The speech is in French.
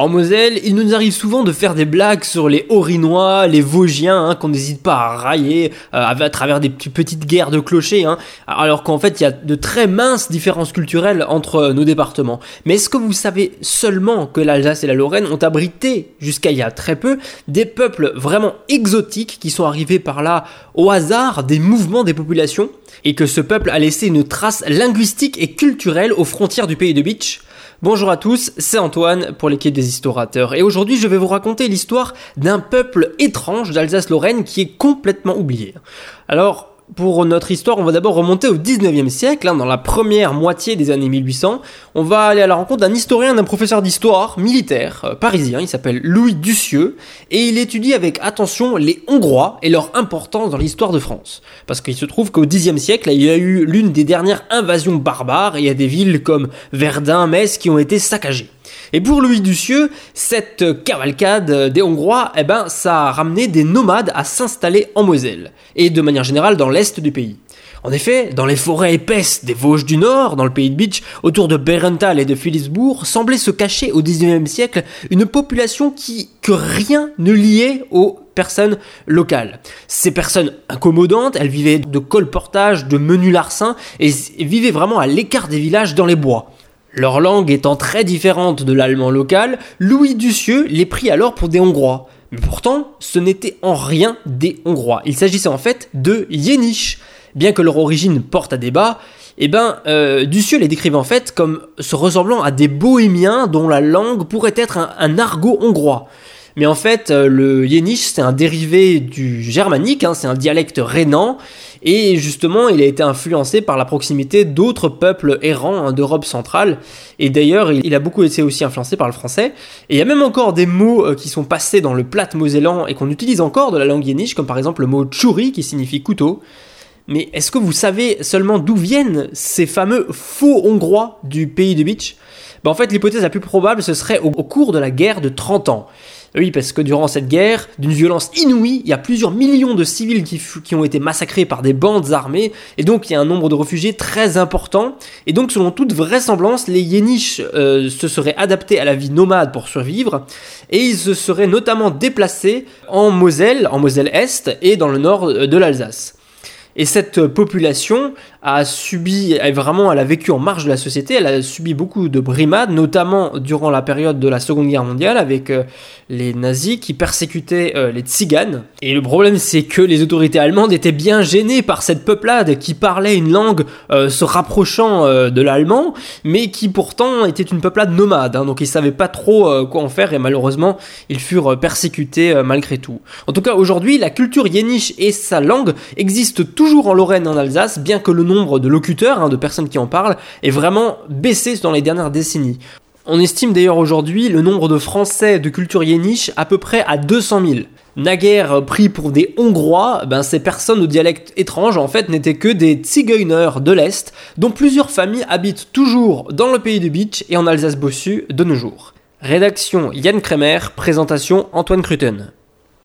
En Moselle, il nous arrive souvent de faire des blagues sur les Haut-Rhinois, les Vosgiens, hein, qu'on n'hésite pas à railler euh, à travers des petites guerres de clochers, hein, alors qu'en fait il y a de très minces différences culturelles entre euh, nos départements. Mais est-ce que vous savez seulement que l'Alsace et la Lorraine ont abrité, jusqu'à il y a très peu, des peuples vraiment exotiques qui sont arrivés par là au hasard des mouvements des populations, et que ce peuple a laissé une trace linguistique et culturelle aux frontières du pays de Beach Bonjour à tous, c'est Antoine pour l'équipe des Et aujourd'hui je vais vous raconter l'histoire d'un peuple étrange d'Alsace-Lorraine qui est complètement oublié. Alors pour notre histoire, on va d'abord remonter au 19e siècle, hein, dans la première moitié des années 1800. On va aller à la rencontre d'un historien, d'un professeur d'histoire militaire euh, parisien, il s'appelle Louis Ducieux, et il étudie avec attention les Hongrois et leur importance dans l'histoire de France. Parce qu'il se trouve qu'au 10e siècle, il y a eu l'une des dernières invasions barbares, et il y a des villes comme Verdun, Metz qui ont été saccagées. Et pour Louis Ducieux, cette cavalcade des Hongrois, eh ben, ça a ramené des nomades à s'installer en Moselle, et de manière générale dans l'est du pays. En effet, dans les forêts épaisses des Vosges du Nord, dans le pays de Beach, autour de Berenthal et de Philipsbourg, semblait se cacher au XIXe siècle une population qui, que rien ne liait aux personnes locales. Ces personnes incommodantes, elles vivaient de colportage, de menus larcins, et vivaient vraiment à l'écart des villages dans les bois. Leur langue étant très différente de l'allemand local, Louis Ducieux les prit alors pour des Hongrois. Mais pourtant, ce n'était en rien des Hongrois. Il s'agissait en fait de Yéniches. Bien que leur origine porte à débat, eh ben, euh, Ducieux les décrivait en fait comme se ressemblant à des bohémiens dont la langue pourrait être un argot hongrois. Mais en fait, euh, le yéniche, c'est un dérivé du germanique, hein, c'est un dialecte rhénan, et justement, il a été influencé par la proximité d'autres peuples errants hein, d'Europe centrale, et d'ailleurs, il, a beaucoup été aussi influencé par le français. Et il y a même encore des mots euh, qui sont passés dans le plat mosellan et qu'on utilise encore de la langue yéniche, comme par exemple le mot tchouri qui signifie couteau. Mais est-ce que vous savez seulement d'où viennent ces fameux faux hongrois du pays de Beach ben, En fait, l'hypothèse la plus probable, ce serait au cours de la guerre de 30 ans. Oui, parce que durant cette guerre, d'une violence inouïe, il y a plusieurs millions de civils qui, ont été massacrés par des bandes armées, et donc il y a un nombre de réfugiés très important. Et donc, selon toute vraisemblance, les Yéniches euh, se seraient adaptés à la vie nomade pour survivre, et ils se seraient notamment déplacés en Moselle, en Moselle-Est et dans le nord de l'Alsace. Et cette population a subi, elle, vraiment, elle a vécu en marge de la société, elle a subi beaucoup de brimades, notamment durant la période de la Seconde Guerre mondiale avec euh, les nazis qui persécutaient euh, les tziganes. Et le problème, c'est que les autorités allemandes étaient bien gênées par cette peuplade qui parlait une langue euh, se rapprochant de l'allemand, mais qui pourtant était une peuplade nomade. Hein, donc ils savaient pas trop quoi en faire et malheureusement, ils furent persécutés malgré tout. En tout cas, aujourd'hui, la culture yéniche et sa langue existent toujours en Lorraine en Alsace, bien que le nombre de locuteurs, hein, de personnes qui en parlent, est vraiment baissé dans les dernières décennies. On estime d'ailleurs aujourd'hui le nombre de Français de culture yéniche à peu près à 200 000. Naguère pris pour des Hongrois, ben ces personnes au dialecte étrange en fait n'étaient que des Zigeuner de l'Est, dont plusieurs familles habitent toujours dans le pays de Beach et en Alsace-Bossu de nos jours. Rédaction Yann Kremer, présentation Antoine Cruten.